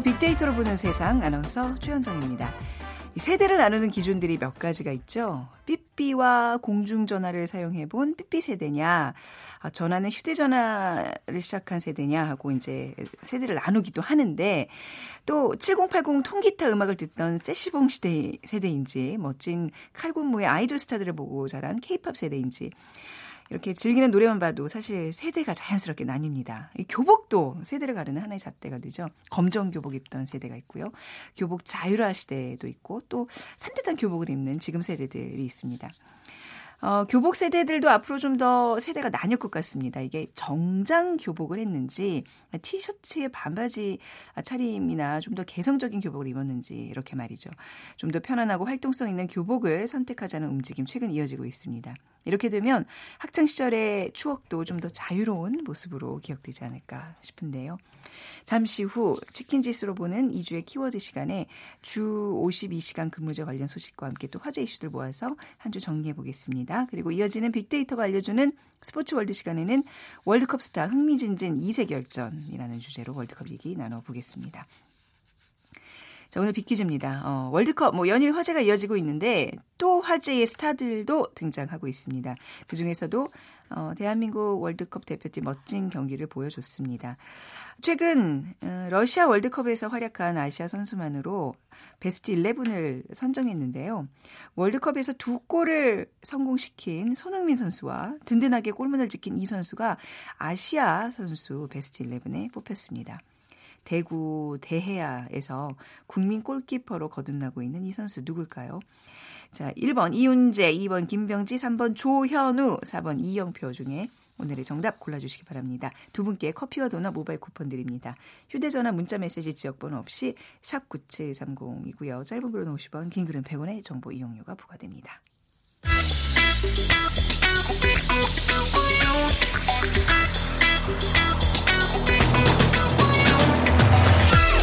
빅데이터로 보는 세상 아나운서 최현정입니다. 세대를 나누는 기준들이 몇 가지가 있죠. 삐삐와 공중전화를 사용해본 삐삐 세대냐, 아, 전화는 휴대전화를 시작한 세대냐 하고 이제 세대를 나누기도 하는데 또 7080 통기타 음악을 듣던 세시봉 시대 세대인지 멋진 칼군무의 아이돌 스타들을 보고 자란 케이팝 세대인지 이렇게 즐기는 노래만 봐도 사실 세대가 자연스럽게 나뉩니다. 이 교복도 세대를 가르는 하나의 잣대가 되죠. 검정 교복 입던 세대가 있고요. 교복 자율화 시대도 있고 또 산뜻한 교복을 입는 지금 세대들이 있습니다. 어, 교복 세대들도 앞으로 좀 더 세대가 나뉠 것 같습니다. 이게 정장 교복을 했는지 티셔츠에 반바지 차림이나 좀 더 개성적인 교복을 입었는지 이렇게 말이죠. 좀 더 편안하고 활동성 있는 교복을 선택하자는 움직임 최근 이어지고 있습니다. 이렇게 되면 학창 시절의 추억도 좀 더 자유로운 모습으로 기억되지 않을까 싶은데요. 잠시 후 치킨 지수로 보는 이 주의 키워드 시간에 주 52시간 근무제 관련 소식과 함께 또 화제 이슈들 모아서 한 주 정리해 보겠습니다. 그리고 이어지는 빅데이터가 알려주는 스포츠 월드 시간에는 월드컵 스타 흥미진진 2세 결전이라는 주제로 월드컵 얘기 나눠보겠습니다. 자, 오늘 빅퀴즈입니다. 어, 월드컵, 뭐, 연일 화제가 이어지고 있는데, 또 화제의 스타들도 등장하고 있습니다. 그 중에서도, 어, 대한민국 월드컵 대표팀 멋진 경기를 보여줬습니다. 최근, 어, 러시아 월드컵에서 활약한 아시아 선수만으로 베스트 11을 선정했는데요. 월드컵에서 두 골을 성공시킨 손흥민 선수와 든든하게 골문을 지킨 이 선수가 아시아 선수 베스트 11에 뽑혔습니다. 대구 대해야에서 국민 골키퍼로 거듭나고 있는 이 선수 누굴까요? 자, 1번 이윤재, 2번 김병지, 3번 조현우, 4번 이영표 중에 오늘의 정답 골라주시기 바랍니다. 두 분께 커피와 도넛 모바일 쿠폰 드립니다. 휴대전화 문자메시지 지역번호 없이 샵 9730이고요. 짧은 글은 50원, 긴 글은 100원의 정보 이용료가 부과됩니다.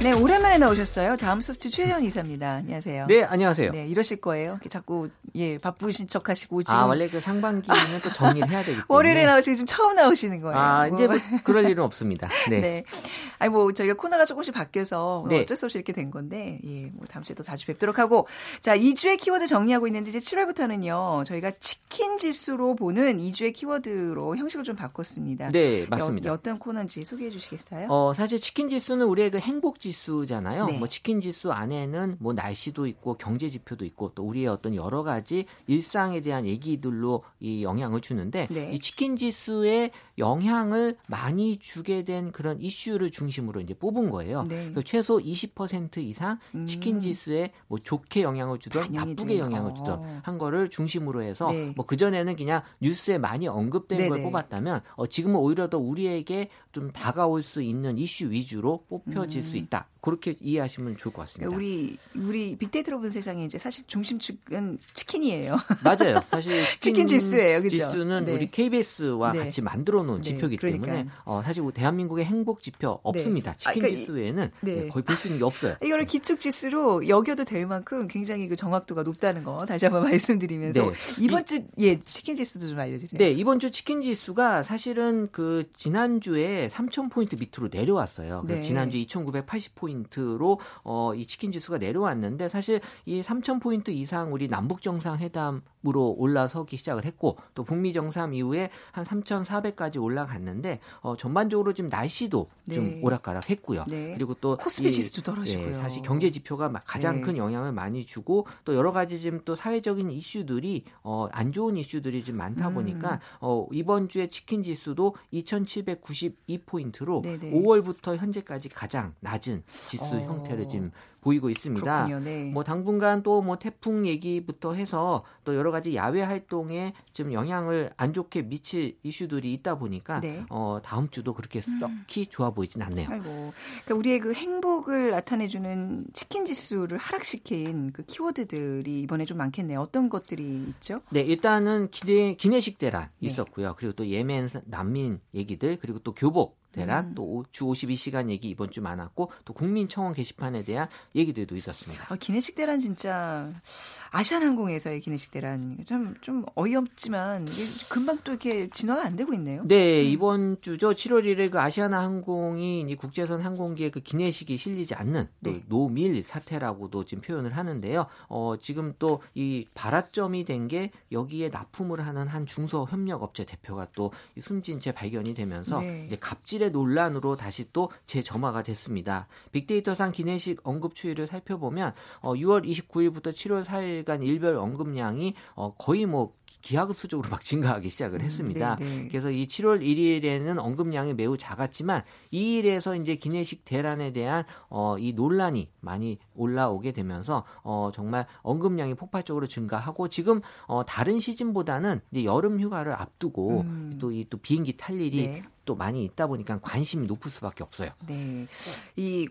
네, 오랜만에 나오셨어요. 다음 소프트 최현 이사입니다. 안녕하세요. 네, 안녕하세요. 네, 이러실 거예요. 자꾸 예 바쁘신 척 하시고 지금 아 원래 그 상반기는 또 정리를 해야 되기 때문에 월요일에 나오시고 지금 처음 나오시는 거예요. 아 이제 뭐 그럴 일은 없습니다. 네. 네. 아니 뭐 저희가 코너가 조금씩 바뀌어서 네. 어쩔 수 없이 이렇게 된 건데 예, 뭐 다음 주에 또 자주 뵙도록 하고 자 2주의 키워드 정리하고 있는데 이제 7월부터는요 저희가 치킨 지수로 보는 2주의 키워드로 형식을 좀 바꿨습니다. 네, 맞습니다. 여, 어떤 코너인지 소개해 주시겠어요? 어 사실 치킨 지수는 우리의 그 행복 지 수잖아요. 네. 뭐 치킨 지수 안에는 뭐 날씨도 있고 경제 지표도 있고 또 우리의 어떤 여러 가지 일상에 대한 얘기들로 이 영향을 주는데 네. 이 치킨 지수에 영향을 많이 주게 된 그런 이슈를 중심으로 이제 뽑은 거예요. 네. 최소 20% 이상 음. 치킨 지수에 뭐 좋게 영향을 주던 나쁘게 영향을 주던 어. 한 거를 중심으로 해서 네. 뭐그 전에는 그냥 뉴스에 많이 언급된 네네. 걸 뽑았다면 어, 지금은 오히려 더 우리에게 좀 다가올 수 있는 이슈 위주로 뽑혀질 음. 수 있다. 그렇게 이해하시면 좋을 것 같습니다. 우리 우리 빅데이터로 본 세상에 이제 사실 중심축은 치킨이에요. 맞아요. 사실 치킨, 치킨 지수예요. 그죠? 지수는 네. 우리 KBS와 네. 같이 만들어 놓은 네. 지표이기 때문에 어, 사실 뭐 대한민국의 행복 지표 네. 없습니다. 치킨 아, 그러니까 지수 외에는 네. 네, 거의 볼 수 있는 게 없어요. 이거를 기축 지수로 여겨도 될 만큼 굉장히 그 정확도가 높다는 거 다시 한번 말씀드리면서 이번 주 예 치킨 지수도 좀 알려주세요. 네 이번 주 치킨 지수가 사실은 그 지난 주에 3,000 포인트 밑으로 내려왔어요. 그 지난 주 2,980 포인트 포인트로 어, 이 치킨 지수가 내려왔는데 사실 이 3천 포인트 이상 우리 남북 정상회담 으로 올라서기 시작을 했고 또 북미 정상 이후에 한 3,400까지 올라갔는데 어, 전반적으로 지금 날씨도 네. 좀 오락가락했고요. 네. 그리고 또 코스피 지수도 떨어지고요. 예, 사실 경제 지표가 가장 네. 큰 영향을 많이 주고 또 여러 가지 지금 또 사회적인 이슈들이 어, 안 좋은 이슈들이 좀 많다 음. 보니까 어, 이번 주에 치킨 지수도 2,792 포인트로 5월부터 현재까지 가장 낮은 지수 어. 형태를 지금 보이고 있습니다. 네. 뭐 당분간 또 뭐 태풍 얘기부터 해서 또 여러 가지 야외 활동에 좀 영향을 안 좋게 미칠 이슈들이 있다 보니까 네. 어 다음 주도 그렇게 음. 썩히 좋아 보이진 않네요. 아이고. 그러니까 우리의 그 행복을 나타내주는 치킨 지수를 하락시킨 그 키워드들이 이번에 좀 많겠네요. 어떤 것들이 있죠? 네, 일단은 기내 기내식 대란 네. 있었고요. 그리고 또 예멘 난민 얘기들 그리고 또 교복 대란 음. 또주 52시간 얘기 이번 주 많았고 또 국민청원 게시판에 대한 얘기들도 있었습니다. 아, 기내식 대란 진짜 아시아나항공에서의 기내식 대란 참 좀 어이없지만 금방 또 이렇게 진화가 안 되고 있네요. 네, 음. 이번 주죠. 7월 1일 그 아시아나항공이 국제선 항공기에 그 기내식이 실리지 않는 네. 노밀 사태라고도 지금 표현을 하는데요. 어, 지금 또 이 발화점이 된 게 여기에 납품을 하는 한 중소협력업체 대표가 또 숨진 채 발견이 되면서 네. 이제 갑질 의 논란으로 다시 또 재점화가 됐습니다. 빅데이터상 기내식 언급 추이를 살펴보면 어, 6월 29일부터 7월 4일간 일별 언급량이 어, 거의 뭐 기하급수적으로 막 증가하기 시작을 음, 했습니다. 음, 네, 네. 그래서 이 7월 1일에는 언급량이 매우 작았지만 2일에서 이제 기내식 대란에 대한 어, 이 논란이 많이 올라오게 되면서 어, 정말 언급량이 폭발적으로 증가하고 지금 어, 다른 시즌보다는 이제 여름 휴가를 앞두고 음. 또이 또 비행기 탈 일이 네. 또 많이 있다 보니까 관심이 높을 수밖에 없어요. 네. 이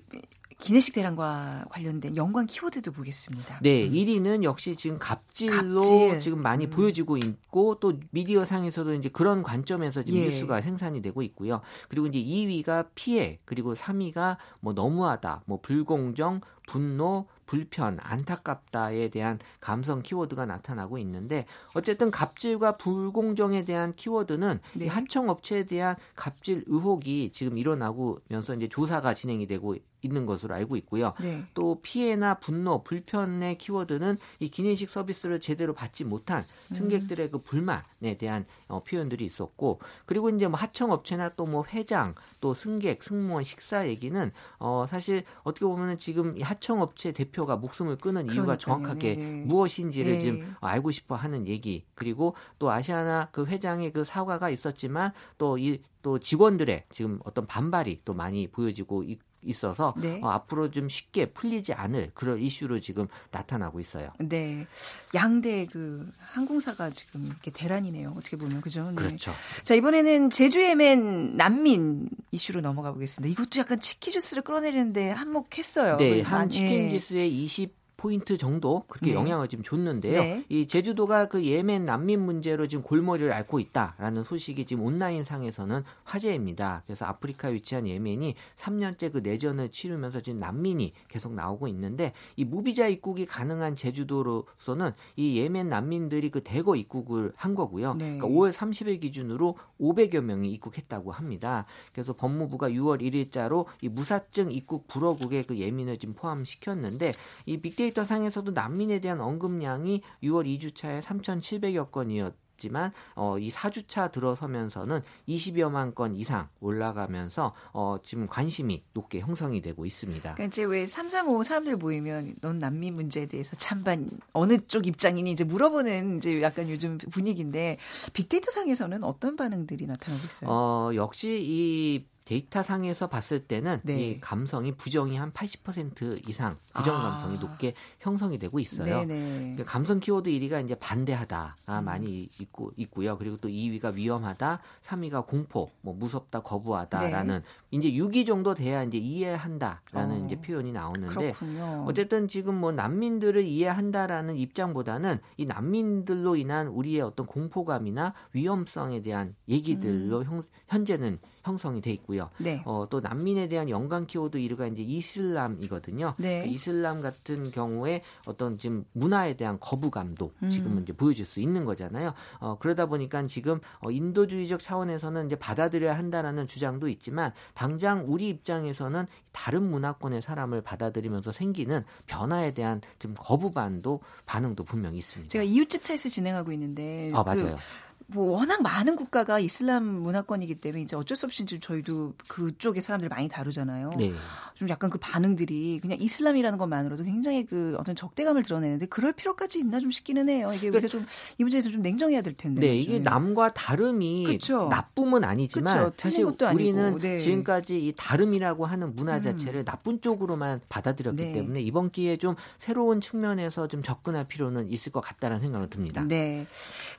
기내식 대란과 관련된 연관 키워드도 보겠습니다. 네, 음. 1위는 역시 지금 갑질로 갑질. 지금 많이 음. 보여지고 있고 또 미디어 상에서도 이제 그런 관점에서 지금 예. 뉴스가 생산이 되고 있고요. 그리고 이제 2위가 피해, 그리고 3위가 뭐 너무하다, 뭐 불공정, 분노, 불편, 안타깝다에 대한 감성 키워드가 나타나고 있는데 어쨌든 갑질과 불공정에 대한 키워드는 네. 하청 업체에 대한 갑질 의혹이 지금 일어나고면서 이제 조사가 진행이 되고 있는 것으로 알고 있고요. 네. 또 피해나 분노, 불편의 키워드는 이 기내식 서비스를 제대로 받지 못한 승객들의 그 불만에 대한 어, 표현들이 있었고 그리고 이제 뭐 하청 업체나 또 뭐 회장, 또 승객, 승무원 식사 얘기는 어 사실 어떻게 보면은 지금 이 하청 업체 대표 가 목숨을 끊은 그러니까요. 이유가 정확하게 네. 무엇인지를 네. 지금 알고 싶어 하는 얘기 그리고 또 아시아나 그 회장의 그 사과가 있었지만 또 이또 직원들의 지금 어떤 반발이 또 많이 보여지고 있, 있어서 네. 어, 앞으로 좀 쉽게 풀리지 않을 그런 이슈로 지금 나타나고 있어요. 네, 양대 그 항공사가 지금 이렇게 대란이네요. 어떻게 보면 그죠? 네. 그렇죠. 자 이번에는 제주에 맨 난민 이슈로 넘어가 보겠습니다. 이것도 약간 치킨 주스를 끌어내리는데 한몫했어요. 네, 한 치킨 예. 지수의 20 포인트 정도 그렇게 네. 영향을 지금 줬는데요. 네. 이 제주도가 그 예멘 난민 문제로 지금 골머리를 앓고 있다라는 소식이 지금 온라인 상에서는 화제입니다. 그래서 아프리카에 위치한 예멘이 3년째 그 내전을 치르면서 지금 난민이 계속 나오고 있는데 이 무비자 입국이 가능한 제주도로서는 이 예멘 난민들이 그 대거 입국을 한 거고요. 네. 그러니까 5월 30일 기준으로 500여 명이 입국했다고 합니다. 그래서 법무부가 6월 1일자로 이 무사증 입국 불어국에 그 예민을 지금 포함시켰는데 이 빅데이터 빅데이터 상에서도 난민에 대한 언급량이 6월 2주차에 3,700여 건이었 지만 어, 이 4주차 들어서면서는 20여만 건 이상 올라가면서 어, 지금 관심이 높게 형성이 되고 있습니다. 그러니까 이제 왜 335 사람들 모이면 넌 난민 문제에 대해서 찬반 어느 쪽 입장이니 이제 물어보는 이제 약간 요즘 분위기인데 빅데이터 상에서는 어떤 반응들이 나타나고 있어요? 어, 역시 이 데이터 상에서 봤을 때는 네. 이 감성이 부정이 한 80% 이상 부정 감성이 아. 높게 형성이 되고 있어요. 그러니까 감성 키워드 1위가 이제 반대하다가 음. 많이 있고 있고요. 그리고 또 2위가 위험하다, 3위가 공포, 뭐 무섭다, 거부하다라는 네. 이제 6위 정도 돼야 이제 이해한다라는 어. 이제 표현이 나오는데 그렇군요. 어쨌든 지금 뭐 난민들을 이해한다라는 입장보다는 이 난민들로 인한 우리의 어떤 공포감이나 위험성에 대한 얘기들로 음. 형, 현재는 형성이 돼 있고요. 네. 어, 또 난민에 대한 연관 키워드 1위가 이제 이슬람이거든요. 네. 그 이슬람 같은 경우에 어떤 지금 문화에 대한 거부감도 음. 지금은 이제 보여줄 수 있는 거잖아요. 어, 그러다 보니까 지금 어, 인도주의적 차원에서는 이제 받아들여야 한다라는 주장도 있지만 당장 우리 입장에서는 다른 문화권의 사람을 받아들이면서 생기는 변화에 대한 좀 거부반도 반응도 분명히 있습니다. 제가 이웃집 차에서 진행하고 있는데 아 맞아요. 그 뭐 워낙 많은 국가가 이슬람 문화권이기 때문에 이제 어쩔 수 없이 좀 저희도 그쪽의 사람들 많이 다루잖아요. 네. 좀 약간 그 반응들이 그냥 이슬람이라는 것만으로도 굉장히 그 어떤 적대감을 드러내는데 그럴 필요까지 있나 좀 싶기는 해요. 이게 우리가 좀 이 문제에서 좀 냉정해야 될 텐데. 네, 이게 남과 다름이 그쵸. 나쁨은 아니지만 그쵸. 사실 우리는 네. 지금까지 이 다름이라고 하는 문화 음. 자체를 음. 나쁜 쪽으로만 받아들였기 네. 때문에 이번 기회에 좀 새로운 측면에서 좀 접근할 필요는 있을 것 같다는 생각은 듭니다. 네.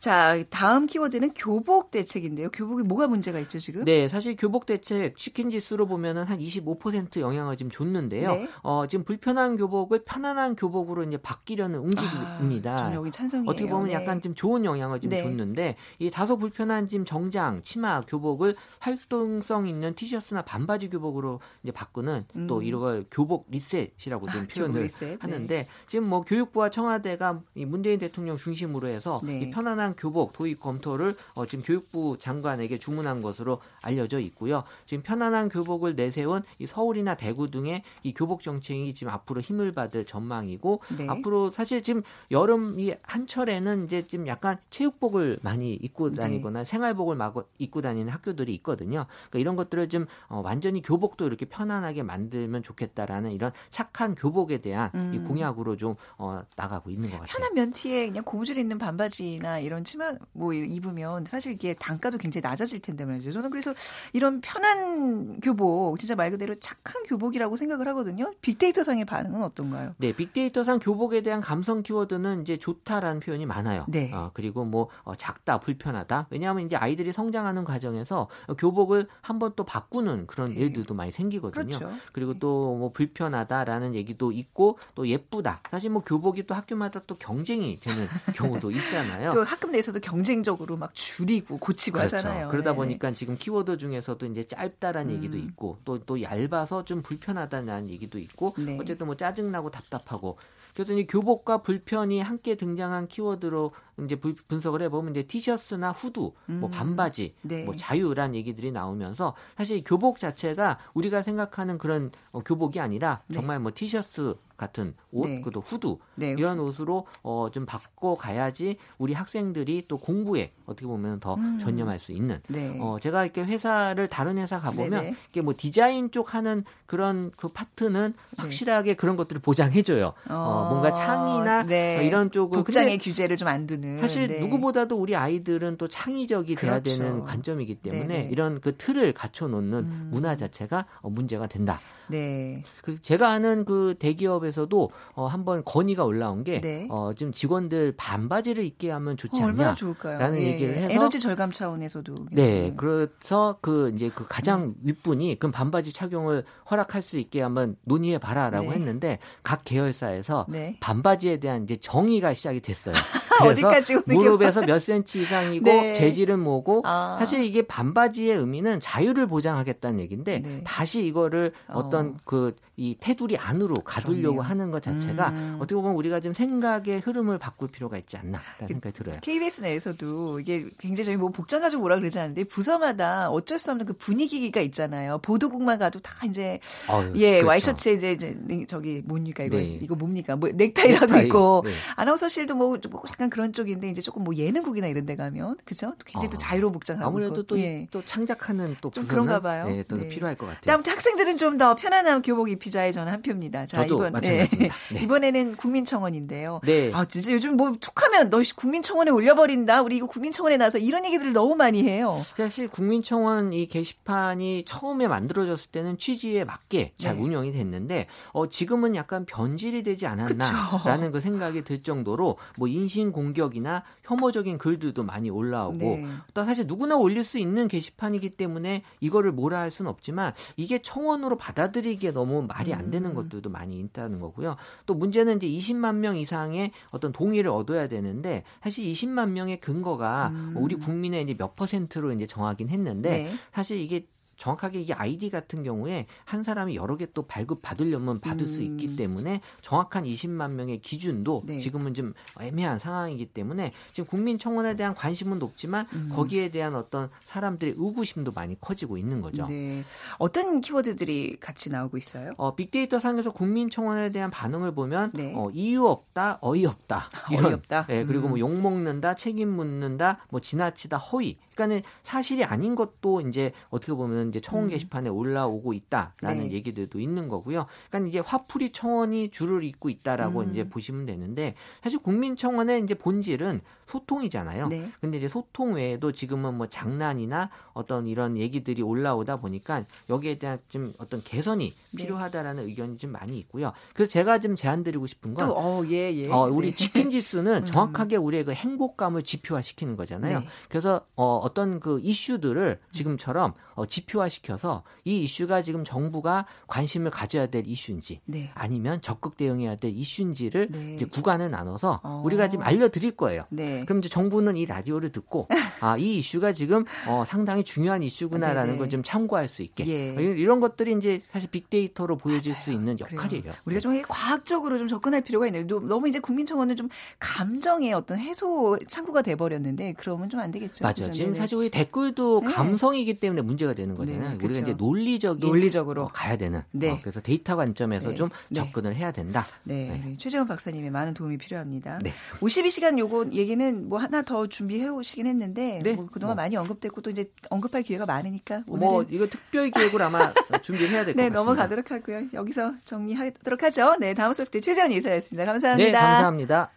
자, 다음 키 키워드는 교복 대책인데요. 교복이 뭐가 문제가 있죠, 지금? 네, 사실 교복 대책 치킨 지수로 보면은 한 25% 영향을 지금 줬는데요. 네. 어, 지금 불편한 교복을 편안한 교복으로 이제 바뀌려는 움직임입니다. 아, 여기 찬성이에요. 어떻게 보면 네. 약간 좀 좋은 영향을 좀 네. 줬는데 이 다소 불편한 지금 정장, 치마, 교복을 활동성 있는 티셔츠나 반바지 교복으로 이제 바꾸는 음. 또 이걸 교복 리셋이라고 좀 아, 표현을 리셋. 하는데 네. 지금 뭐 교육부와 청와대가 이 문재인 대통령 중심으로 해서 네. 이 편안한 교복 도입 검토를 어, 지금 교육부 장관에게 주문한 것으로 알려져 있고요. 지금 편안한 교복을 내세운 이 서울이나 대구 등의 이 교복 정책이 지금 앞으로 힘을 받을 전망이고 네. 앞으로 사실 지금 여름 이 한철에는 이제 좀 약간 체육복을 많이 입고 네. 다니거나 네. 생활복을 막 입고 다니는 학교들이 있거든요. 그러니까 이런 것들을 좀 어, 완전히 교복도 이렇게 편안하게 만들면 좋겠다라는 이런 착한 교복에 대한 음. 이 공약으로 좀 어, 나가고 있는 것 같아요. 편한 면티에 그냥 고무줄 있는 반바지나 이런 치마 뭐 입으면 사실 이게 단가도 굉장히 낮아질 텐데 말이죠. 저는 그래서 이런 편한 교복 진짜 말 그대로 착한 교복이라고 생각을 하거든요. 빅데이터 상의 반응은 어떤가요? 네, 빅데이터 상 교복에 대한 감성 키워드는 이제 좋다라는 표현이 많아요. 네. 어, 그리고 뭐 어, 작다, 불편하다. 왜냐하면 이제 아이들이 성장하는 과정에서 교복을 한 번 또 바꾸는 그런 네. 일들도 많이 생기거든요. 그렇죠. 그리고 또 뭐 불편하다라는 얘기도 있고 또 예쁘다. 사실 뭐 교복이 또 학교마다 또 경쟁이 되는 경우도 있잖아요. 또 학급 내에서도 경쟁적으로 막 줄이고 고치고 그렇죠. 하잖아요. 그러다 네. 보니까 지금 키워드 중에서도 이제 짧다라는 음. 얘기도 있고 또또 또 얇아서 좀 불편하다는 얘기도 있고 네. 어쨌든 뭐 짜증나고 답답하고 그랬더니 교복과 불편이 함께 등장한 키워드로 이제 분석을 해보면 이제 티셔츠나 후드, 뭐 음. 뭐 반바지, 네. 뭐 자유란 얘기들이 나오면서 사실 교복 자체가 우리가 생각하는 그런 어, 교복이 아니라 네. 정말 뭐 티셔츠 같은 옷, 네. 그도 후드 네. 이런 옷으로 어, 좀 바꿔 가야지 우리 학생들이 또 공부에 어떻게 보면 더 음. 전념할 수 있는. 네. 어, 제가 이렇게 회사를 다른 회사 가보면 네네. 이게 뭐 디자인 쪽 하는 그런 그 파트는 네. 확실하게 그런 것들을 보장해줘요. 어, 어 뭔가 창의나 네. 이런 쪽을 복장의 규제를 좀 안 두는. 사실 네. 누구보다도 우리 아이들은 또 창의적이 돼야 그렇죠. 되는 관점이기 때문에 네네. 이런 그 틀을 갖춰놓는 음. 문화 자체가 어, 문제가 된다. 네. 그 제가 아는 그 대기업에서도 어, 한번 건의가 올라온 게 네. 어, 지금 직원들 반바지를 입게 하면 좋지 어, 않냐? 라는 예, 얘기를 예. 해서 에너지 절감 차원에서도 네. 그래서 그 이제 그 가장 음. 윗분이 그 반바지 착용을 허락할 수 있게 한번 논의해 봐라라고 네. 했는데 각 계열사에서 네. 반바지에 대한 이제 정의가 시작이 됐어요. 그래서 무릎에서 몇 센치 이상이고 네. 재질은 뭐고 아. 사실 이게 반바지의 의미는 자유를 보장하겠다는 얘기인데 네. 다시 이거를 어떤 어떤 그이 테두리 안으로 가두려고 그럼요. 하는 것 자체가 음. 어떻게 보면 우리가 좀 생각의 흐름을 바꿀 필요가 있지 않나라는 그 생각이 들어요. KBS 내에서도 이게 굉장히 저희 뭐 복장 가지고 뭐라 그러지 않는데 부서마다 어쩔 수 없는 그 분위기가 있잖아요. 보도국만 가도 다 이제 어휴, 예 그렇죠. 와이셔츠에 이제, 이제 저기 뭡니까 이거 네. 이거 뭡니까 뭐 넥타이라고 넥타이. 있고 네. 아나운서실도 뭐, 뭐 약간 그런 쪽인데 이제 조금 뭐 예능국이나 이런 데 가면 그죠? 굉장히 어. 또 자유로운 복장하고 아무래도 또, 예. 또 창작하는 또좀 그런가 봐요. 네, 또 네. 필요할 것 같아요. 아무튼 학생들은 좀 더 편안한 교복 입히자에 저는 한 표입니다. 자, 이번 네. 네. 이번에는 국민청원인데요. 네. 아, 진짜 요즘 뭐 툭하면 너 국민청원에 올려버린다. 우리 이거 국민청원에 나서 이런 얘기들을 너무 많이 해요. 사실 국민청원 이 게시판이 처음에 만들어졌을 때는 취지에 맞게 잘 네. 운영이 됐는데 어, 지금은 약간 변질이 되지 않았나라는 그 생각이 들 정도로 뭐 인신 공격이나 혐오적인 글들도 많이 올라오고 네. 또 사실 누구나 올릴 수 있는 게시판이기 때문에 이거를 뭐라 할 수는 없지만 이게 청원으로 받아들이기에 너무 말이 안 되는 음. 것들도 많이 있다는 거고요. 또 문제는 이제 20만 명 이상의 어떤 동의를 얻어야 되는데 사실 20만 명의 근거가 음. 우리 국민의 이제 몇 퍼센트로 이제 정하긴 했는데 네. 사실 이게 정확하게 이게 아이디 같은 경우에 한 사람이 여러 개 또 발급 받으려면 받을 음. 수 있기 음. 때문에 정확한 20만 명의 기준도 네. 지금은 좀 애매한 상황이기 때문에 지금 국민청원에 대한 관심은 높지만 음. 거기에 대한 어떤 사람들의 의구심도 많이 커지고 있는 거죠. 네. 어떤 키워드들이 같이 나오고 있어요? 어, 빅데이터 상에서 국민청원에 대한 반응을 보면 네. 어, 이유 없다, 어이없다. 이런, 어이없다. 네, 그리고 뭐 음. 뭐욕 먹는다, 책임 묻는다, 뭐 지나치다, 허위 그러니까는 사실이 아닌 것도 이제 어떻게 보면 이제 청원 음. 게시판에 올라오고 있다라는 네. 얘기들도 있는 거고요. 그러니까 이게 화풀이 청원이 줄을 잇고 있다라고 음. 이제 보시면 되는데 사실 국민청원의 이제 본질은 소통이잖아요. 네. 근데 이제 소통 외에도 지금은 뭐 장난이나 어떤 이런 얘기들이 올라오다 보니까 여기에 대한 좀 어떤 개선이 네. 필요하다라는 의견이 좀 많이 있고요. 그래서 제가 좀 제안드리고 싶은 건, 또, 어, 예, 예. 어, 우리 네. 치킨 지수는 음. 정확하게 우리의 그 행복감을 지표화시키는 거잖아요. 네. 그래서 어, 어떤 그 이슈들을 지금처럼 어, 지표화시켜서 이 이슈가 지금 정부가 관심을 가져야 될 이슈인지 네. 아니면 적극 대응해야 될 이슈인지를 네. 이제 구간을 나눠서 어. 우리가 지금 알려드릴 거예요. 네. 그럼 이제 정부는 이 라디오를 듣고 아, 이 이슈가 지금 어, 상당히 중요한 이슈구나라는 걸 좀 참고할 수 있게 예. 이런 것들이 이제 사실 빅데이터로 보여질 맞아요. 수 있는 역할이에요. 그래요. 우리가 좀 과학적으로 좀 접근할 필요가 있네요. 너무 이제 국민청원은 좀 감정의 어떤 해소 창구가 돼버렸는데 그러면 좀 안 되겠죠. 맞아요. 지금 사실 우리 댓글도 네. 감성이기 때문에 문제가 되는 거잖아요. 네, 우리가 그렇죠. 이제 논리적인 논리적으로 어, 가야 되는. 네. 어, 그래서 데이터 관점에서 네. 좀 네. 접근을 해야 된다. 네. 네. 최재원 박사님의 많은 도움이 필요합니다. 네. 52시간 요거 얘기는 뭐 하나 더 준비해 오시긴 했는데 네. 뭐 그동안 뭐. 많이 언급됐고 또 이제 언급할 기회가 많으니까 뭐 오늘은 뭐 이거 특별 기획으로 아마 준비를 해야 될것 네, 같습니다. 넘어가도록 하고요. 여기서 정리하도록 하죠. 네, 다음 소프트 최재원 이사였습니다. 감사합니다. 네, 감사합니다.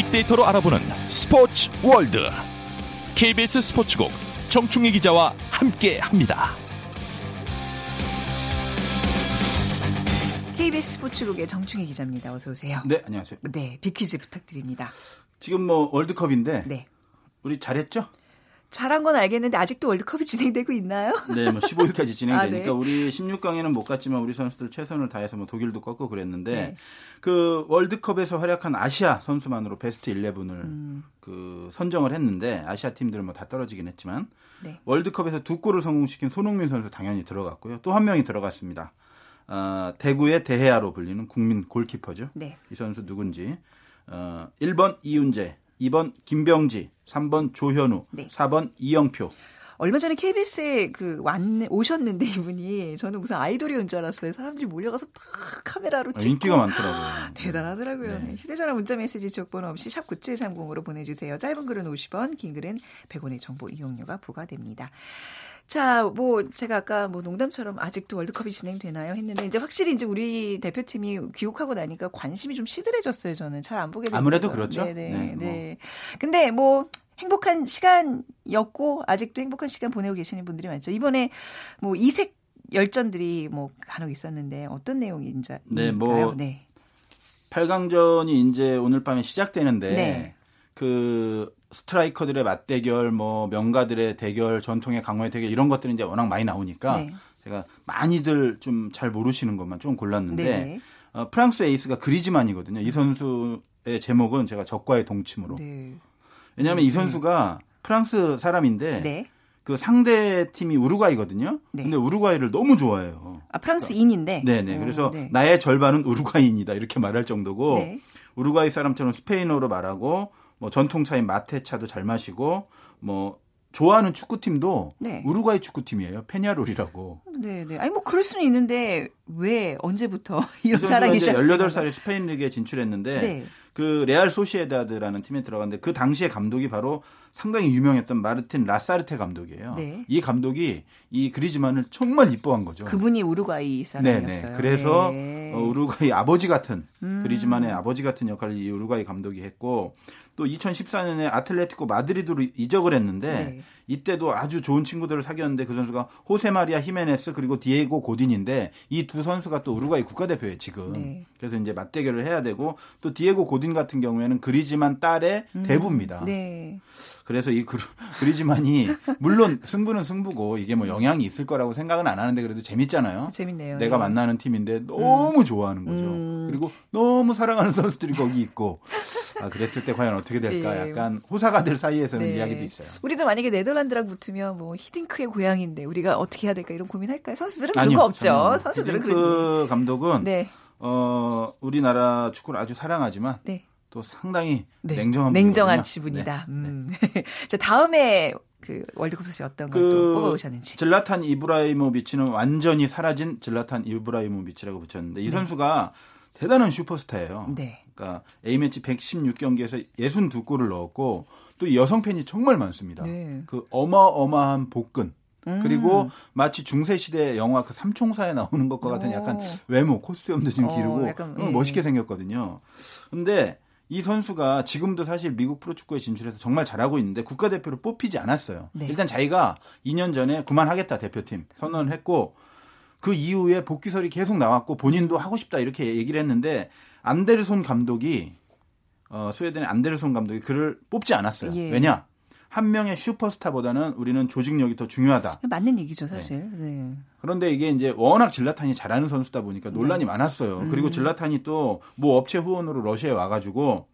빅데이터로 알아보는 스포츠 월드 KBS 스포츠국 정충희 기자와 함께합니다. KBS 스포츠국의 정충희 기자입니다. 어서 오세요. 네, 안녕하세요. 네, 빅퀴즈 부탁드립니다. 지금 뭐 월드컵인데 네. 우리 잘했죠? 잘한 건 알겠는데 아직도 월드컵이 진행되고 있나요? 네, 뭐 15일까지 진행되니까 아, 네. 우리 16강에는 못 갔지만 우리 선수들 최선을 다해서 뭐 독일도 꺾고 그랬는데 네. 그 월드컵에서 활약한 아시아 선수만으로 베스트 11을 음. 그 선정을 했는데 아시아 팀들은 뭐 다 떨어지긴 했지만 네. 월드컵에서 두 골을 성공시킨 손흥민 선수 당연히 들어갔고요. 또 한 명이 들어갔습니다. 어, 대구의 대해아로 불리는 국민 골키퍼죠. 네. 이 선수 누군지 어, 1번 이윤재, 2번 김병지, 3번 조현우, 네. 4번 이영표. 얼마 전에 KBS에 그 왔네 오셨는데 이분이 저는 무슨 아이돌이 온 줄 알았어요. 사람들이 몰려가서 탁 카메라로 찍고 인기가 많더라고요. 대단하더라고요. 네. 휴대전화 문자 메시지 지번호 없이 샵 9730으로 보내주세요. 짧은 글은 50원, 긴 글은 100원의 정보 이용료가 부과됩니다. 자, 뭐 제가 아까 뭐 농담처럼 아직도 월드컵이 진행되나요 했는데 이제 확실히 이제 우리 대표팀이 귀국하고 나니까 관심이 좀 시들해졌어요. 저는 잘 안 보게 되고 아무래도 그렇죠. 네네. 네, 네. 네. 근데 뭐 행복한 시간이었고 아직도 행복한 시간 보내고 계시는 분들이 많죠. 이번에 뭐 이색 열전들이 뭐 간혹 있었는데 어떤 내용인지 네, 뭐 네. 8강전이 이제 오늘 밤에 시작되는데 네. 그 스트라이커들의 맞대결, 뭐 명가들의 대결, 전통의 강호의 대결 이런 것들이 이제 워낙 많이 나오니까 네. 제가 많이들 좀 잘 모르시는 것만 좀 골랐는데 네. 어, 프랑스 에이스가 그리즈만이거든요. 이 선수의 제목은 제가 적과의 동침으로. 네. 왜냐하면 이 네. 선수가 프랑스 사람인데 네. 그 상대 팀이 우루과이거든요. 네. 근데 우루과이를 너무 좋아해요. 아 프랑스인인데. 네네. 그래서 오, 네. 나의 절반은 우루과이인이다 이렇게 말할 정도고 네. 우루과이 사람처럼 스페인어로 말하고 뭐 전통차인 마테차도 잘 마시고 뭐 좋아하는 축구팀도 네. 우루과이 축구팀이에요. 페냐롤이라고. 네, 네. 아니 뭐 그럴 수는 있는데 왜 언제부터 이런 사랑이 시작 18살에 스페인 리그에 진출했는데 네. 그 레알 소시에다드라는 팀에 들어갔는데 그 당시에 감독이 바로 상당히 유명했던 마르틴 라사르테 감독이에요. 네. 이 감독이 이 그리즈만을 정말 이뻐한 거죠. 그분이 우루과이 사람이었어요. 네네. 네. 그래서 네. 어, 우루과이 아버지 같은 음. 그리즈만의 아버지 같은 역할을 이 우루과이 감독이 했고 또 2014년에 아틀레티코 마드리드로 이적을 했는데 네. 이때도 아주 좋은 친구들을 사귀었는데 그 선수가 호세 마리아 히메네스 그리고 디에고 고딘인데 이 두 선수가 또 우루과이 국가대표예요 지금. 네. 그래서 이제 맞대결을 해야 되고 또 디에고 고딘 같은 경우에는 그리지만 딸의 음. 대부입니다. 네. 그래서 이 그리지만이 물론 승부는 승부고 이게 뭐 영향이 있을 거라고 생각은 안 하는데 그래도 재밌잖아요. 재밌네요. 내가 네. 만나는 팀인데 너무 음. 좋아하는 거죠. 음. 그리고 너무 사랑하는 선수들이 거기 있고 아, 그랬을 때 과연 어떻게 될까? 네. 약간 호사가들 사이에서는 네. 이야기도 있어요. 우리도 만약에 네덜란드랑 붙으면 뭐 히딩크의 고향인데 우리가 어떻게 해야 될까 이런 고민할까요? 선수들은 아니요, 그거 없죠. 선수들은 히딩크 감독은 네. 어, 우리나라 축구를 아주 사랑하지만 네. 또 상당히 네. 냉정한 냉정한 분이다. 네. 음. 자 다음에 그 월드컵 소식 어떤 그 걸 또 뽑아오셨는지. 즐라탄 이브라히모비치는 완전히 사라진 즐라탄 이브라히모비치라고 붙였는데 이 네. 선수가 대단한 슈퍼스타예요. 네. 그러니까 A매치 116경기에서 62골을 넣었고 또 여성 팬이 정말 많습니다. 네. 그 어마어마한 복근 음. 그리고 마치 중세 시대 영화 그 삼총사에 나오는 것과 같은 약간 외모 코스염도 좀 어, 기르고 약간, 예. 멋있게 생겼거든요. 근데 이 선수가 지금도 사실 미국 프로축구에 진출해서 정말 잘하고 있는데 국가대표로 뽑히지 않았어요. 네. 일단 자기가 2년 전에 그만하겠다 대표팀 선언을 했고 그 이후에 복귀설이 계속 나왔고 본인도 하고 싶다 이렇게 얘기를 했는데 안데르손 감독이 어, 스웨덴의 안데르손 감독이 그를 뽑지 않았어요. 예. 왜냐? 한 명의 슈퍼스타보다는 우리는 조직력이 더 중요하다. 맞는 얘기죠, 사실. 네. 네. 그런데 이게 이제 워낙 질라탄이 잘하는 선수다 보니까 논란이 네. 많았어요. 그리고 음. 질라탄이 또 뭐 업체 후원으로 러시아에 와가지고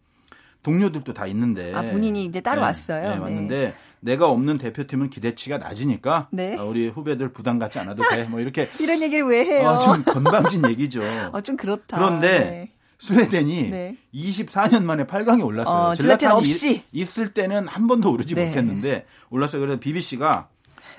동료들도 다 있는데. 아 본인이 이제 따로 네, 왔어요. 네, 왔는데 내가 없는 대표팀은 기대치가 낮으니까 네. 어, 우리 후배들 부담 갖지 않아도 돼. 뭐 이렇게 이런 얘기를 왜 해요? 어, 좀 건방진 얘기죠. 어, 좀 그렇다. 그런데 네. 스웨덴이 네. 24년 만에 8강에 올랐어요. 어, 질라탄이 없이. 있을 때는 한 번도 오르지 네. 못했는데 올랐어요. 그래서 BBC가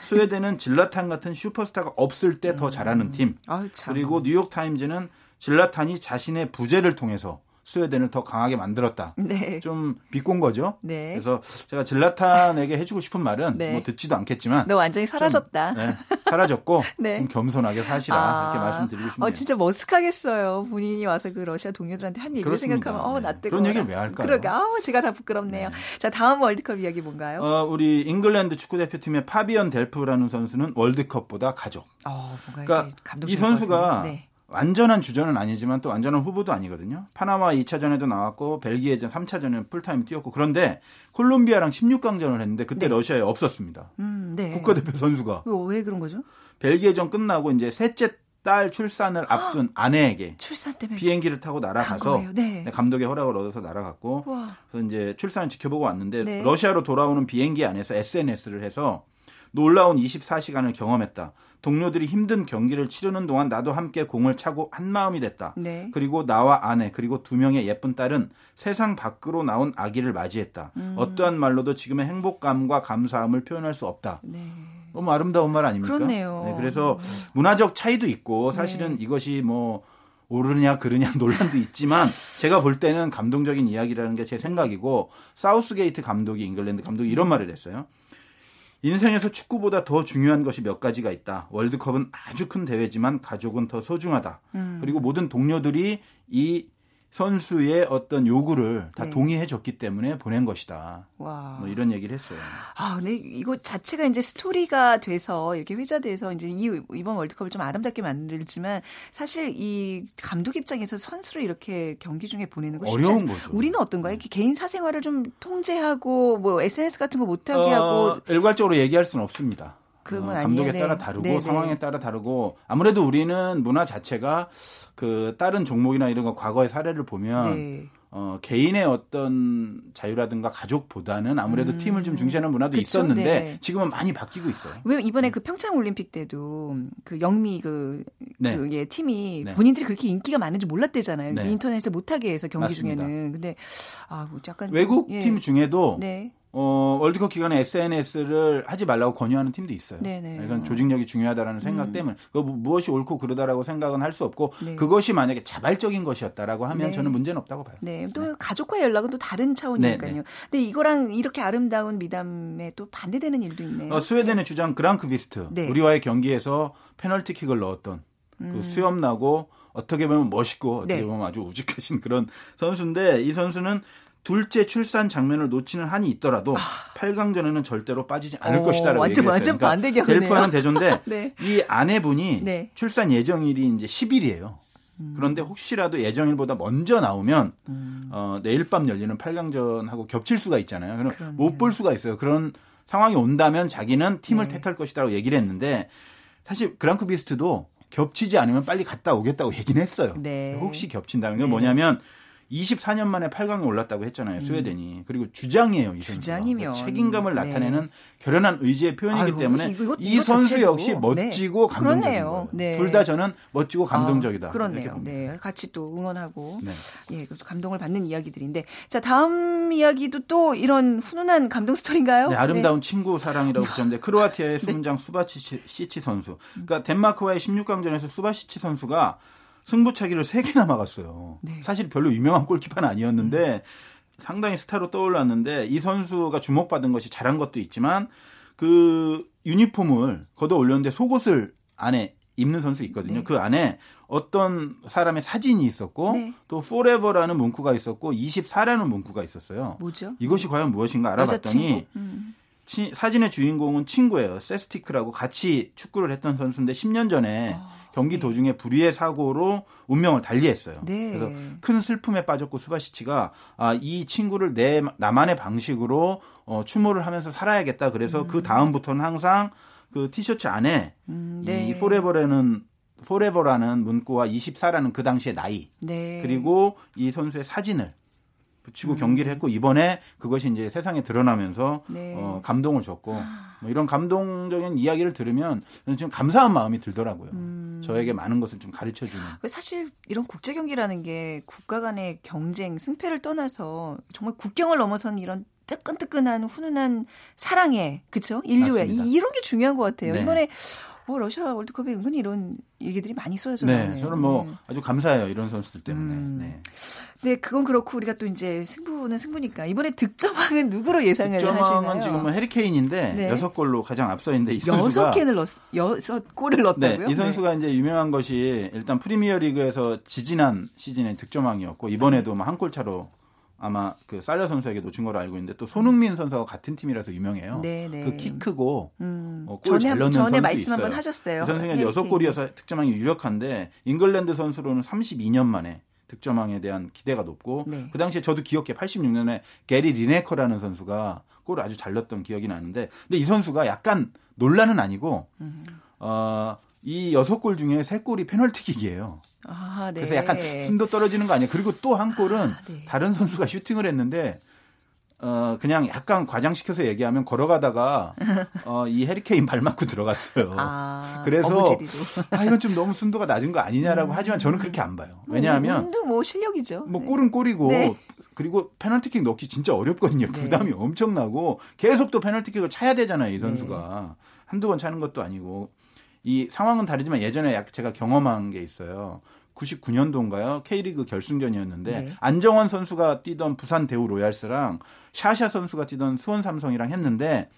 스웨덴은 질라탄 같은 슈퍼스타가 없을 때더 음. 잘하는 팀. 아 그리고 뉴욕 타임즈는 질라탄이 자신의 부재를 통해서 스웨덴을 더 강하게 만들었다. 네. 좀 비꼰 거죠. 네. 그래서 제가 질라탄에게 해주고 싶은 말은 네. 뭐 듣지도 않겠지만 너 완전히 사라졌다. 좀, 네, 사라졌고 네. 좀 겸손하게 사시라 아. 이렇게 말씀드리고 싶네요. 어, 진짜 머쓱하겠어요. 본인이 와서 그 러시아 동료들한테 한 얘기를 생각하면 어나 뜨거. 그런 얘기를 왜 할까요? 그러게 아 제가 다 부끄럽네요. 네. 자 다음 월드컵 이야기 뭔가요? 어, 우리 잉글랜드 축구 대표팀의 파비언 델프라는 선수는 월드컵보다 가족. 어, 그러니까 이 선수가 네. 완전한 주전은 아니지만 또 완전한 후보도 아니거든요. 파나마 2차전에도 나왔고 벨기에전 3차전에 풀타임 뛰었고 그런데 콜롬비아랑 16강전을 했는데 그때 네. 러시아에 없었습니다. 음, 네. 국가대표 선수가. 왜 그런 거죠? 벨기에전 끝나고 이제 셋째 딸 출산을 앞둔 아내에게 출산 때문에 비행기를 타고 날아가서 네. 네. 감독의 허락을 얻어서 날아갔고 우와. 그래서 이제 출산을 지켜보고 왔는데 네. 러시아로 돌아오는 비행기 안에서 SNS를 해서 놀라운 24시간을 경험했다. 동료들이 힘든 경기를 치르는 동안 나도 함께 공을 차고 한 마음이 됐다. 네. 그리고 나와 아내 그리고 두 명의 예쁜 딸은 세상 밖으로 나온 아기를 맞이했다. 음. 어떠한 말로도 지금의 행복감과 감사함을 표현할 수 없다. 네. 너무 아름다운 말 아닙니까? 그렇네요. 네, 그래서 문화적 차이도 있고 사실은 네. 이것이 뭐 오르냐 그르냐 논란도 있지만 제가 볼 때는 감동적인 이야기라는 게 제 생각이고 사우스게이트 감독이 잉글랜드 감독이 이런 말을 했어요. 인생에서 축구보다 더 중요한 것이 몇 가지가 있다. 월드컵은 아주 큰 대회지만 가족은 더 소중하다. 음. 그리고 모든 동료들이 이 선수의 어떤 요구를 다 네. 동의해 줬기 때문에 보낸 것이다. 와. 뭐 이런 얘기를 했어요. 아, 근데 이거 자체가 이제 스토리가 돼서 이렇게 회자돼서 이제 이 이번 월드컵을 좀 아름답게 만들지만 사실 이 감독 입장에서 선수를 이렇게 경기 중에 보내는 거 어려운 거죠. 우리는 어떤가요? 이렇게 개인 사생활을 좀 통제하고 뭐 SNS 같은 거 못하게 어, 하고 일괄적으로 얘기할 수는 없습니다. 그건 어, 감독에 아니에요. 따라 네. 다르고 네, 상황에 네. 따라 다르고 아무래도 우리는 문화 자체가 그 다른 종목이나 이런 거 과거의 사례를 보면 네. 어, 개인의 어떤 자유라든가 가족보다는 아무래도 음. 팀을 좀 중시하는 문화도 그쵸? 있었는데 네. 지금은 많이 바뀌고 있어요. 왜 이번에 그 평창 올림픽 때도 그 영미 그, 네. 그 예, 팀이 네. 본인들이 그렇게 인기가 많은지 몰랐대잖아요. 네. 인터넷에 못하게 해서 경기 맞습니다. 중에는. 근데 아, 뭐 약간 외국 예. 팀 중에도 네. 어, 월드컵 기간에 SNS를 하지 말라고 권유하는 팀도 있어요. 네네. 이건 조직력이 중요하다라는 생각 음. 때문에 그 무엇이 옳고 그르다라고 생각은 할 수 없고 네. 그것이 만약에 자발적인 것이었다라고 하면 네. 저는 문제는 없다고 봐요. 네. 또 네. 가족과 연락은 또 다른 차원이니까요. 네, 네. 근데 이거랑 이렇게 아름다운 미담에 또 반대되는 일도 있네요. 어, 스웨덴의 주장 그랑크 비스트 네. 우리와의 경기에서 페널티킥을 넣었던 음. 그 수염 나고 어떻게 보면 멋있고 어떻게 보면 아주 우직하신 그런 선수인데 이 선수는 둘째 출산 장면을 놓치는 한이 있더라도 아. 8강전에는 절대로 빠지지 않을 오, 것이다라고 완전, 얘기했어요. 완전 그러니까 반대격이네요. 델프하는 대조인데 네. 이 아내분이 네. 출산 예정일이 이제 10일이에요. 음. 그런데 혹시라도 예정일보다 먼저 나오면 음. 어, 내일 밤 열리는 8강전하고 겹칠 수가 있잖아요. 그럼 못 볼 수가 있어요. 그런 상황이 온다면 자기는 팀을 네. 택할 것이다라고 얘기를 했는데 사실 그랑크 비스트도 겹치지 않으면 빨리 갔다 오겠다고 얘기는 했어요. 네. 혹시 겹친다는 건 네. 뭐냐면 24년 만에 8강에 올랐다고 했잖아요. 스웨덴이. 그리고 주장이에요. 이 주장이면 책임감을 네. 나타내는 네. 결연한 의지의 표현이기 아이고, 때문에 이거, 이거, 이 선수 자체도. 역시 네. 멋지고 네. 감동적인 거예요. 네. 둘다 저는 멋지고 감동적이다. 아, 그렇네요. 네, 같이 또 응원하고 네. 예, 감동을 받는 이야기들인데 자 다음 이야기도 또 이런 훈훈한 감동 스토리인가요? 네, 아름다운 친구 사랑이라고 붙였는데 크로아티아의 수문장 수바치치 선수. 그러니까 덴마크와의 16강전에서 수바시치 선수가 승부차기를 3개나 막았어요. 네. 사실 별로 유명한 골키퍼는 아니었는데 음. 상당히 스타로 떠올랐는데 이 선수가 주목받은 것이 잘한 것도 있지만 그 유니폼을 걷어 올렸는데 속옷을 안에 입는 선수 있거든요. 네. 그 안에 어떤 사람의 사진이 있었고 네. 또 forever라는 문구가 있었고 24라는 문구가 있었어요. 뭐죠? 이것이 과연 무엇인가 알아봤더니 음. 치, 사진의 주인공은 친구예요. 쿠스티치라고 같이 축구를 했던 선수인데 10년 전에 아. 경기 네. 도중에 불의의 사고로 운명을 달리했어요. 네. 그래서 큰 슬픔에 빠졌고 수바시치가 아, 이 친구를 내 나만의 방식으로 어, 추모를 하면서 살아야겠다. 그래서 그 음. 그 다음부터는 항상 그 티셔츠 안에 음, 네. 이 forever라는 forever라는 문구와 24라는 그 당시의 나이 네. 그리고 이 선수의 사진을 붙이고 음. 경기를 했고 이번에 그것이 이제 세상에 드러나면서 네. 어, 감동을 줬고 아. 뭐 이런 감동적인 이야기를 들으면 저는 지금 감사한 마음이 들더라고요. 음. 저에게 많은 것을 좀 가르쳐 주는. 사실 이런 국제 경기라는 게 국가 간의 경쟁, 승패를 떠나서 정말 국경을 넘어선 이런 뜨끈뜨끈한 훈훈한 사랑에 그쵸 인류의 이, 이런 게 중요한 것 같아요. 네. 이번에 뭐 러시아 월드컵에 은근히 이런 얘기들이 많이 쏟아져 네, 나오네요. 저는 뭐 네. 아주 감사해요 이런 선수들 때문에. 음. 네. 네, 그건 그렇고 우리가 또 이제 승부는 승부니까 이번에 득점왕은 누구로 예상을 득점왕은 하시나요? 지금은 해리 케인인데 네. 여섯 골로 가장 앞서 있는데 이 선수가 여섯 캔을 넣 여섯 골을 넣었다고요? 네, 이 선수가 이제 유명한 것이 일단 프리미어리그에서 지지난 시즌에 득점왕이었고 이번에도 뭐한골 차로 아마 그 살려 선수에게 놓친 걸로 알고 있는데 또 손흥민 선수하고 같은 팀이라서 유명해요. 네, 네. 그키 크고 음, 어, 골잘 넣는 전에 선수 말씀 있어요. 한번 하셨어요. 그 선수가 여섯 골이어서 득점왕이 유력한데 잉글랜드 선수로는 32년 만에 득점왕에 대한 기대가 높고 네. 그 당시에 저도 기억해 86년에 게리 리네커라는 선수가 골을 아주 잘 넣었던 기억이 나는데 근데 이 선수가 약간 논란은 아니고 음. 어 이 여섯 골 중에 세 골이 페널티킥이에요. 아, 네. 그래서 약간 순도 떨어지는 거 아니에요. 그리고 또 한 골은 아, 네. 다른 선수가 슈팅을 했는데 어 그냥 약간 과장시켜서 얘기하면 걸어가다가 어이 해리케인 발 맞고 들어갔어요. 아, 그래서 아 이건 좀 너무 순도가 낮은 거 아니냐라고 음. 하지만 저는 그렇게 안 봐요. 뭐, 왜냐하면 운도 뭐 실력이죠. 뭐 네. 골은 골이고 네. 그리고 페널티킥 넣기 진짜 어렵거든요. 네. 부담이 엄청나고 계속 또 페널티킥을 차야 되잖아요. 이 선수가 네. 한두 번 차는 것도 아니고 이 상황은 다르지만 예전에 제가 경험한 게 있어요. 99년도인가요? K리그 결승전이었는데 네. 안정환 선수가 뛰던 부산 대우 로얄스랑 샤샤 선수가 뛰던 수원 삼성이랑 했는데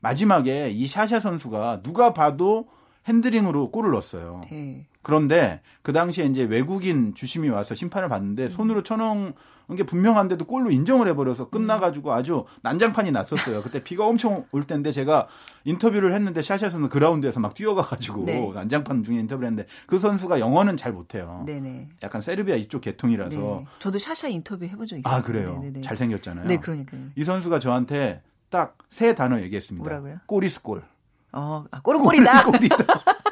마지막에 이 샤샤 선수가 누가 봐도 핸드링으로 골을 넣었어요. 네. 그런데 그 당시에 이제 외국인 주심이 와서 심판을 봤는데 손으로 쳐놓은 게 분명한데도 골로 인정을 해버려서 끝나가지고 아주 난장판이 났었어요. 그때 비가 엄청 올 때인데 제가 인터뷰를 했는데 샤샤 는 그라운드에서 막 뛰어가가지고 네. 난장판 중에 인터뷰를 했는데 그 선수가 영어는 잘 못해요. 네네. 약간 세르비아 이쪽 계통이라서. 네. 저도 샤샤 인터뷰 해본 적 있어요. 아 그래요. 네네네. 잘생겼잖아요. 네, 그러니까요. 이 선수가 저한테 딱 세 단어 얘기했습니다. 뭐라고요? 꼬리스 골. 어, 아, 골은 골이다. 골이다.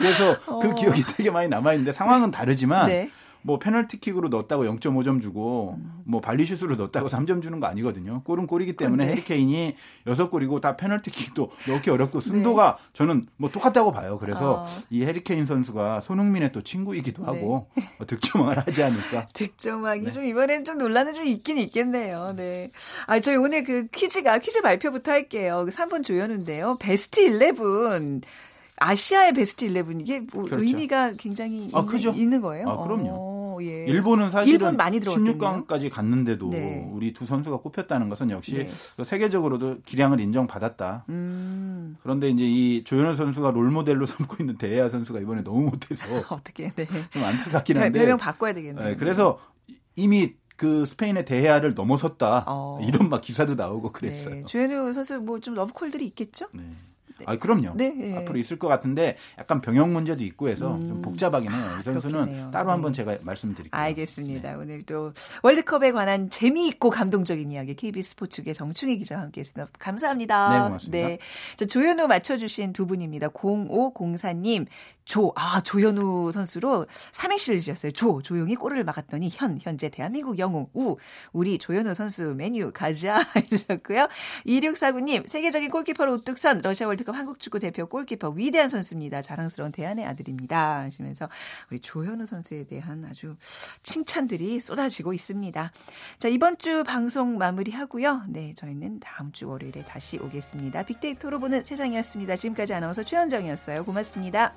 그래서 그 어. 그 기억이 되게 많이 남아있는데 상황은 다르지만 네. 뭐 페널티킥으로 넣었다고 0.5점 주고 음. 뭐 발리슛으로 넣었다고 3점 주는 거 아니거든요. 골은 골이기 때문에 네. 해리케인이 6골이고 다 페널티킥도 넣기 어렵고 순도가 네. 저는 뭐 똑같다고 봐요. 그래서 어. 이 해리케인 선수가 손흥민의 또 친구이기도 하고 네. 뭐 득점왕을 하지 않을까. 득점왕이 네. 좀 이번엔 좀 논란은 좀 있긴 있겠네요. 네. 아, 저희 오늘 그 퀴즈가 퀴즈 발표부터 할게요. 3번 그 조였는데요. 베스트 11 아시아의 베스트 11 이게 뭐 그렇죠. 의미가 굉장히 아, 있는, 있는, 거예요? 아, 그럼요. 오, 예. 일본은 사실은 일본 많이 16강까지 갔는데도 네. 우리 두 선수가 꼽혔다는 것은 역시 네. 그 세계적으로도 기량을 인정받았다. 음. 그런데 이제 이 조현우 선수가 롤 모델로 삼고 있는 대야 선수가 이번에 너무 못해서 어떻게 네. 좀 안타깝긴 한데 별명 바꿔야 되겠네요. 네, 그래서 이미 그 스페인의 대야를 넘어섰다 어. 이런 막 기사도 나오고 그랬어요. 네. 조현우 선수 뭐 좀 러브콜들이 있겠죠? 네. 네. 아, 그럼요. 네, 네. 앞으로 있을 것 같은데 약간 병역 문제도 있고 해서 음. 좀 복잡하긴 해요. 이 선수는 그렇겠네요. 따로 한번 네. 제가 말씀드릴게요. 알겠습니다. 네. 오늘 또 월드컵에 관한 재미있고 감동적인 이야기 KBS 스포츠계 정충희 기자와 함께했습니다. 감사합니다. 네, 고맙습니다. 네. 자, 조현우 맞춰주신 두 분입니다. 0504님, 조, 아, 조현우 선수로 삼행시를 지었어요. 조, 조용히 골을 막았더니 현, 현재 대한민국 영웅, 우, 우리 조현우 선수 메뉴 가자 해주셨고요. 2649님, 세계적인 골키퍼로 우뚝 선 러시아 월드컵 한국 축구 대표 골키퍼 위대한 선수입니다. 자랑스러운 대한의 아들입니다. 하시면서 우리 조현우 선수에 대한 아주 칭찬들이 쏟아지고 있습니다. 자, 이번 주 방송 마무리하고요. 네, 저희는 다음 주 월요일에 다시 오겠습니다. 빅데이터로 보는 세상이었습니다. 지금까지 아나운서 최현정이었어요. 고맙습니다.